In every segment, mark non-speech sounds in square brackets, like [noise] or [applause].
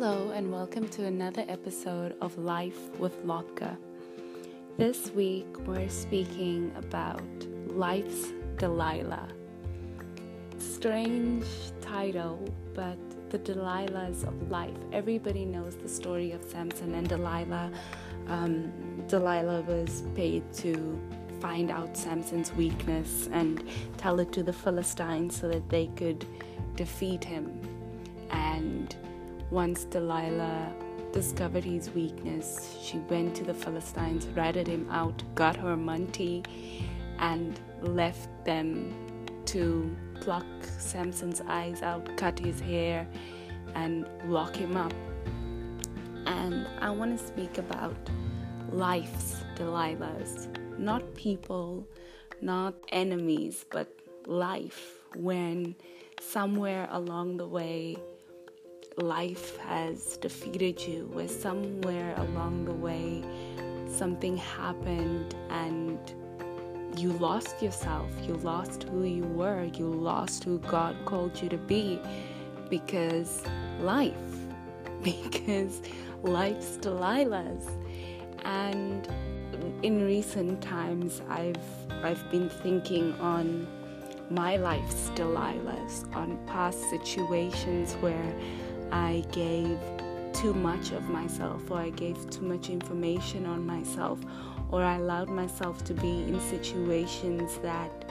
Hello, and welcome to another episode of Life with Lotka. This week, we're speaking about Life's Delilah. Strange title, but the Delilahs of life. Everybody knows the story of Samson and Delilah. Um, Delilah was paid to find out Samson's weakness and tell it to the Philistines so that they could defeat him. And once Delilah discovered his weakness, she went to the Philistines, ratted him out, got her munty, and left them to pluck Samson's eyes out, cut his hair, and lock him up. And I want to speak about life's Delilahs, not people, not enemies, but life. When somewhere along the way, life has defeated you, where somewhere along the way something happened and you lost yourself, you lost who you were, you lost who God called you to be because life, [laughs] because life's Delilahs. And in recent times, I've I've been thinking on my life's Delilahs, on past situations where I gave too much of myself, or I gave too much information on myself, or I allowed myself to be in situations that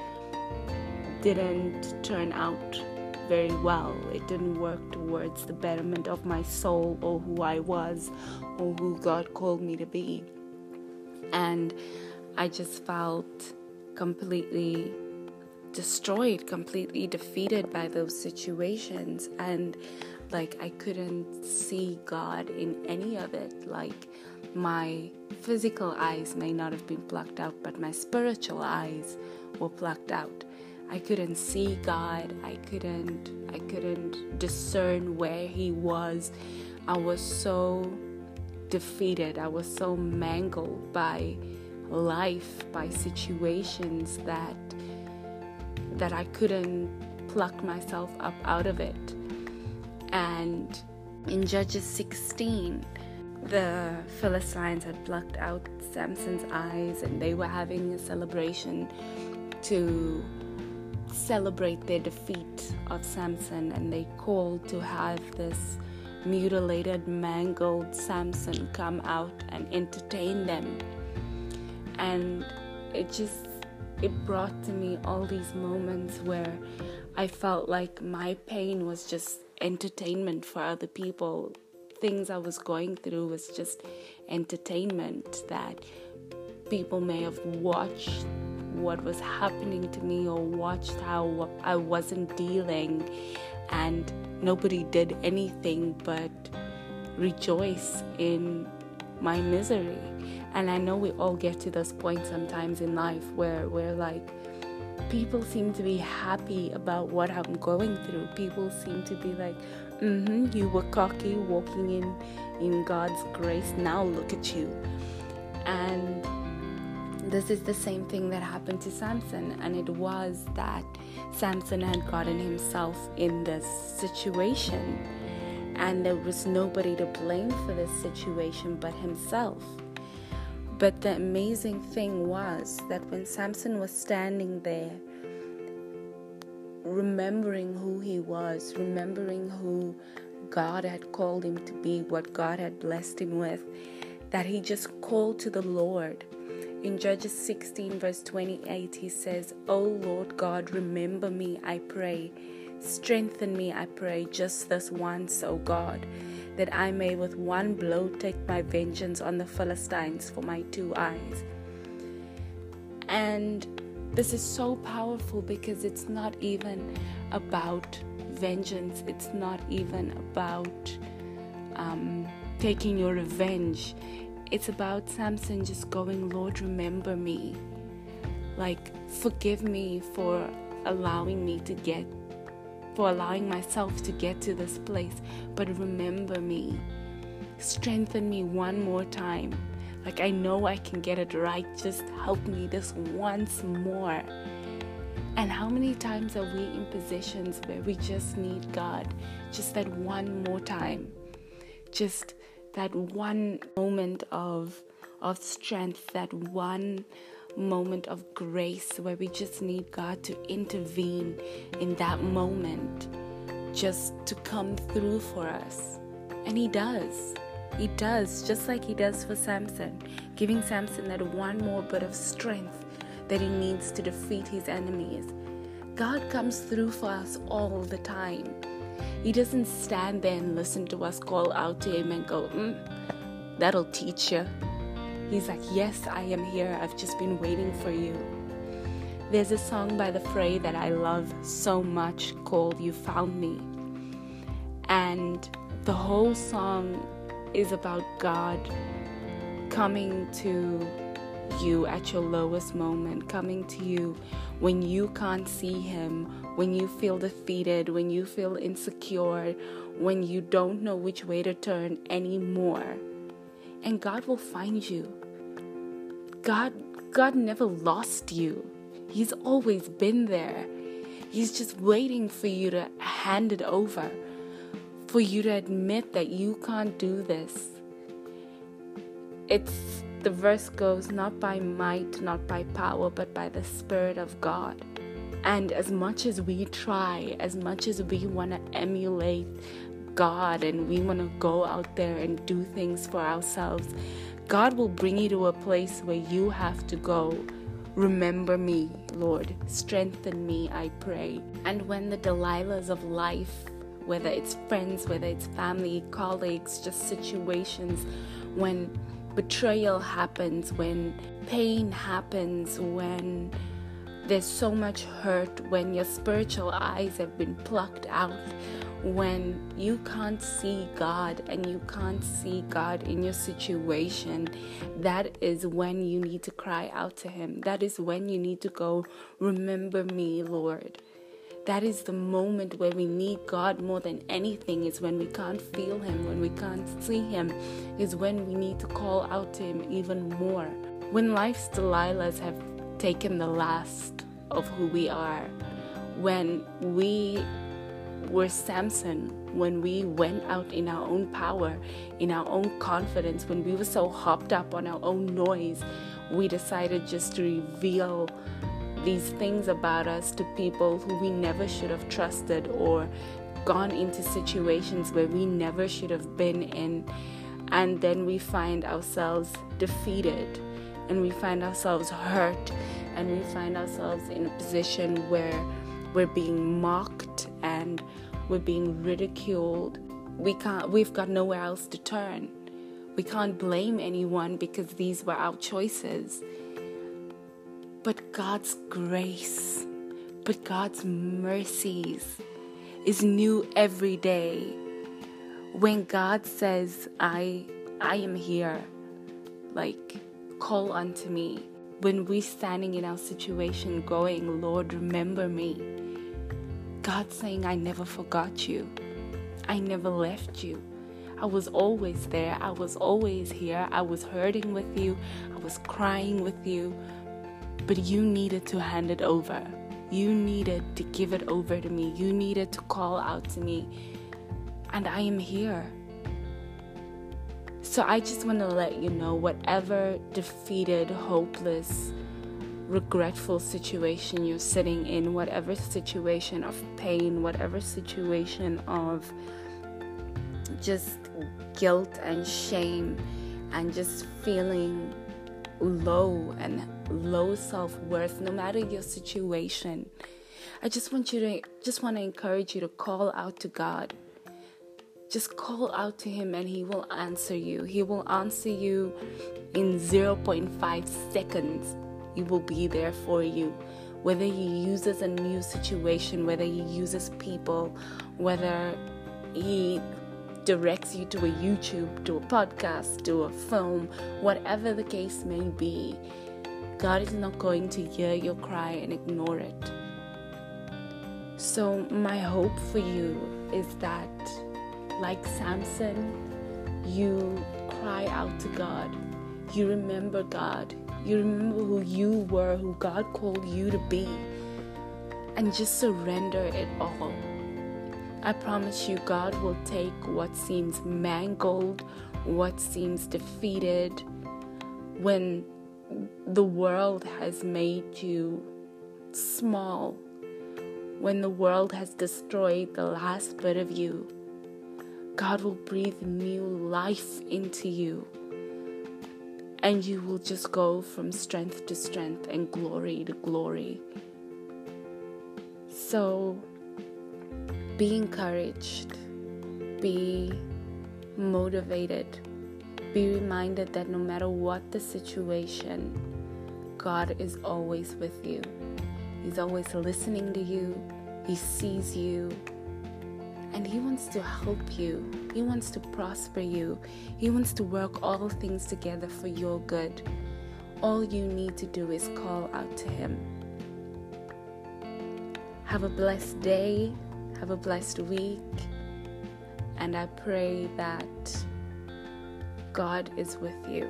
didn't turn out very well. It didn't work towards the betterment of my soul, or who I was, or who God called me to be. And I just felt completely destroyed, completely defeated by those situations. And like I couldn't see God in any of it. Like my physical eyes may not have been plucked out, but my spiritual eyes were plucked out. I couldn't see God. I couldn't I couldn't discern where he was. I was so defeated. I was so mangled by life, by situations that that I couldn't pluck myself up out of it. And in Judges 16, the Philistines had plucked out Samson's eyes and they were having a celebration to celebrate their defeat of Samson. And they called to have this mutilated, mangled Samson come out and entertain them. And it just it brought to me all these moments where I felt like my pain was just entertainment for other people. Things I was going through was just entertainment that people may have watched what was happening to me or watched how I wasn't dealing, and nobody did anything but rejoice in my misery. And I know we all get to this point sometimes in life where we're like, people seem to be happy about what I'm going through. People seem to be like, mm-hmm, you were cocky walking in in God's grace. Now look at you. And this is the same thing that happened to Samson, and it was that Samson had gotten himself in this situation, and there was nobody to blame for this situation but himself. But the amazing thing was that when Samson was standing there, remembering who he was, remembering who God had called him to be, what God had blessed him with, that he just called to the Lord. In Judges 16, verse 28, he says, O Lord God, remember me, I pray. Strengthen me, I pray, just this once, O God that I may with one blow take my vengeance on the Philistines for my two eyes. And this is so powerful because it's not even about vengeance, it's not even about um, taking your revenge. It's about Samson just going, Lord, remember me. Like, forgive me for allowing me to get for allowing myself to get to this place. But remember me. Strengthen me one more time. Like I know I can get it right. Just help me this once more. And how many times are we in positions where we just need God just that one more time? just that one moment of of strength, that one moment of grace where we just need God to intervene in that moment just to come through for us. And He does. He does, just like He does for Samson, giving Samson that one more bit of strength that he needs to defeat his enemies. God comes through for us all the time. He doesn't stand there and listen to us call out to Him and go, mm, that'll teach you. He's like, Yes, I am here. I've just been waiting for you. There's a song by The Fray that I love so much called You Found Me. And the whole song is about God coming to you at your lowest moment, coming to you when you can't see Him, when you feel defeated, when you feel insecure, when you don't know which way to turn anymore. And God will find you. God God never lost you. He's always been there. He's just waiting for you to hand it over. For you to admit that you can't do this. It's the verse goes not by might, not by power, but by the Spirit of God. And as much as we try, as much as we want to emulate God and we want to go out there and do things for ourselves, God will bring you to a place where you have to go. Remember me, Lord. Strengthen me, I pray. And when the Delilahs of life, whether it's friends, whether it's family, colleagues, just situations, when betrayal happens, when pain happens, when there's so much hurt, when your spiritual eyes have been plucked out, when you can't see God and you can't see God in your situation, that is when you need to cry out to Him. That is when you need to go, Remember me, Lord. That is the moment where we need God more than anything, is when we can't feel Him, when we can't see Him, is when we need to call out to Him even more. When life's Delilahs have taken the last of who we are, when we were Samson, when we went out in our own power, in our own confidence, when we were so hopped up on our own noise, we decided just to reveal these things about us to people who we never should have trusted or gone into situations where we never should have been in. And then we find ourselves defeated and we find ourselves hurt and we find ourselves in a position where we're being mocked and we're being ridiculed. We can't we've got nowhere else to turn. We can't blame anyone because these were our choices. But God's grace, but God's mercies is new every day. When God says, I I am here, like call unto me. When we're standing in our situation going, Lord, remember me. God saying, I never forgot you. I never left you. I was always there. I was always here. I was hurting with you. I was crying with you. But you needed to hand it over. You needed to give it over to me. You needed to call out to me. And I am here. So I just want to let you know whatever defeated, hopeless, regretful situation you're sitting in, whatever situation of pain, whatever situation of just guilt and shame and just feeling low and low self-worth no matter your situation. I just want you to just want to encourage you to call out to god. Just call out to him and he will answer you. He will answer you in 0.5 seconds he will be there for you whether he uses a new situation whether he uses people whether he directs you to a YouTube, to a podcast, to a film, whatever the case may be, God is not going to hear your cry and ignore it. So, my hope for you is that, like Samson, you cry out to God. You remember God. You remember who you were, who God called you to be, and just surrender it all I promise you, God will take what seems mangled, what seems defeated, when the world has made you small, when the world has destroyed the last bit of you. God will breathe new life into you. And you will just go from strength to strength and glory to glory. So be encouraged, be motivated, be reminded that no matter what the situation, God is always with you. He's always listening to you, He sees you, and He wants to help you. He wants to prosper you. He wants to work all things together for your good. All you need to do is call out to Him. Have a blessed day. Have a blessed week. And I pray that God is with you.